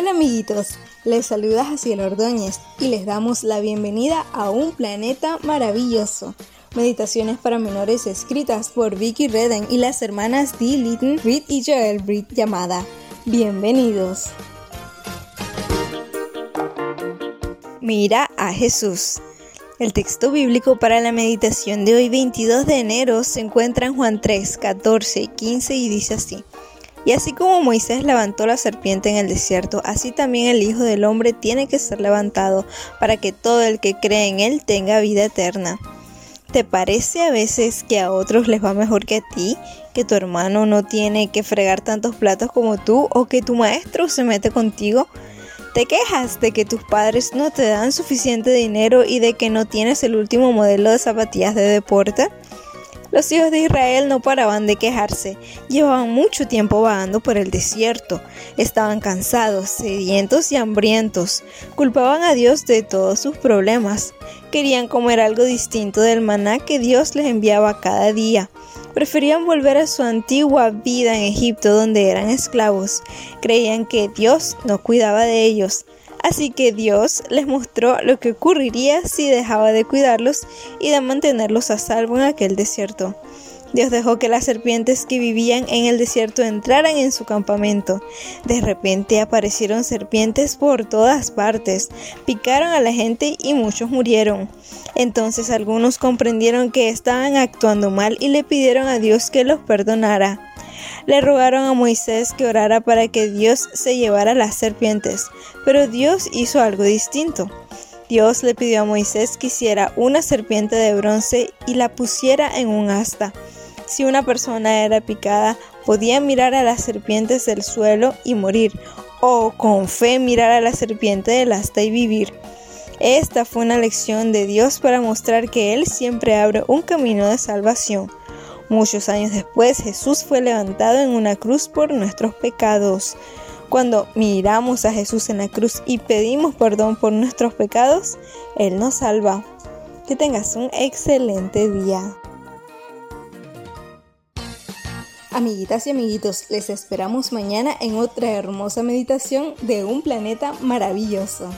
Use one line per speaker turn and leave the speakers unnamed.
Hola amiguitos, les saluda Jaciel Ordóñez y les damos la bienvenida a un planeta maravilloso. Meditaciones para menores escritas por Vicky Redden y las hermanas Dee Litton, Reed y Joel Reed llamada Bienvenidos. Mira a Jesús. El texto bíblico para la meditación de hoy 22 de enero se encuentra en Juan 3, 14 y 15 y dice así. Y así como Moisés levantó la serpiente en el desierto, así también el Hijo del Hombre tiene que ser levantado para que todo el que cree en él tenga vida eterna. ¿Te parece a veces que a otros les va mejor que a ti? ¿Que tu hermano no tiene que fregar tantos platos como tú? ¿O que tu maestro se mete contigo? ¿Te quejas de que tus padres no te dan suficiente dinero y de que no tienes el último modelo de zapatillas de deporte? Los hijos de Israel no paraban de quejarse, llevaban mucho tiempo vagando por el desierto, estaban cansados, sedientos y hambrientos, culpaban a Dios de todos sus problemas, querían comer algo distinto del maná que Dios les enviaba cada día, preferían volver a su antigua vida en Egipto donde eran esclavos, creían que Dios no cuidaba de ellos, Así que Dios les mostró lo que ocurriría si dejaba de cuidarlos y de mantenerlos a salvo en aquel desierto. Dios dejó que las serpientes que vivían en el desierto entraran en su campamento. De repente aparecieron serpientes por todas partes, picaron a la gente y muchos murieron. Entonces algunos comprendieron que estaban actuando mal y le pidieron a Dios que los perdonara le rogaron a Moisés que orara para que Dios se llevara las serpientes, pero Dios hizo algo distinto. Dios le pidió a Moisés que hiciera una serpiente de bronce y la pusiera en un asta. Si una persona era picada, podía mirar a las serpientes del suelo y morir, o con fe mirar a la serpiente del asta y vivir. Esta fue una lección de Dios para mostrar que Él siempre abre un camino de salvación. Muchos años después Jesús fue levantado en una cruz por nuestros pecados. Cuando miramos a Jesús en la cruz y pedimos perdón por nuestros pecados, Él nos salva. Que tengas un excelente día. Amiguitas y amiguitos, les esperamos mañana en otra hermosa meditación de un planeta maravilloso.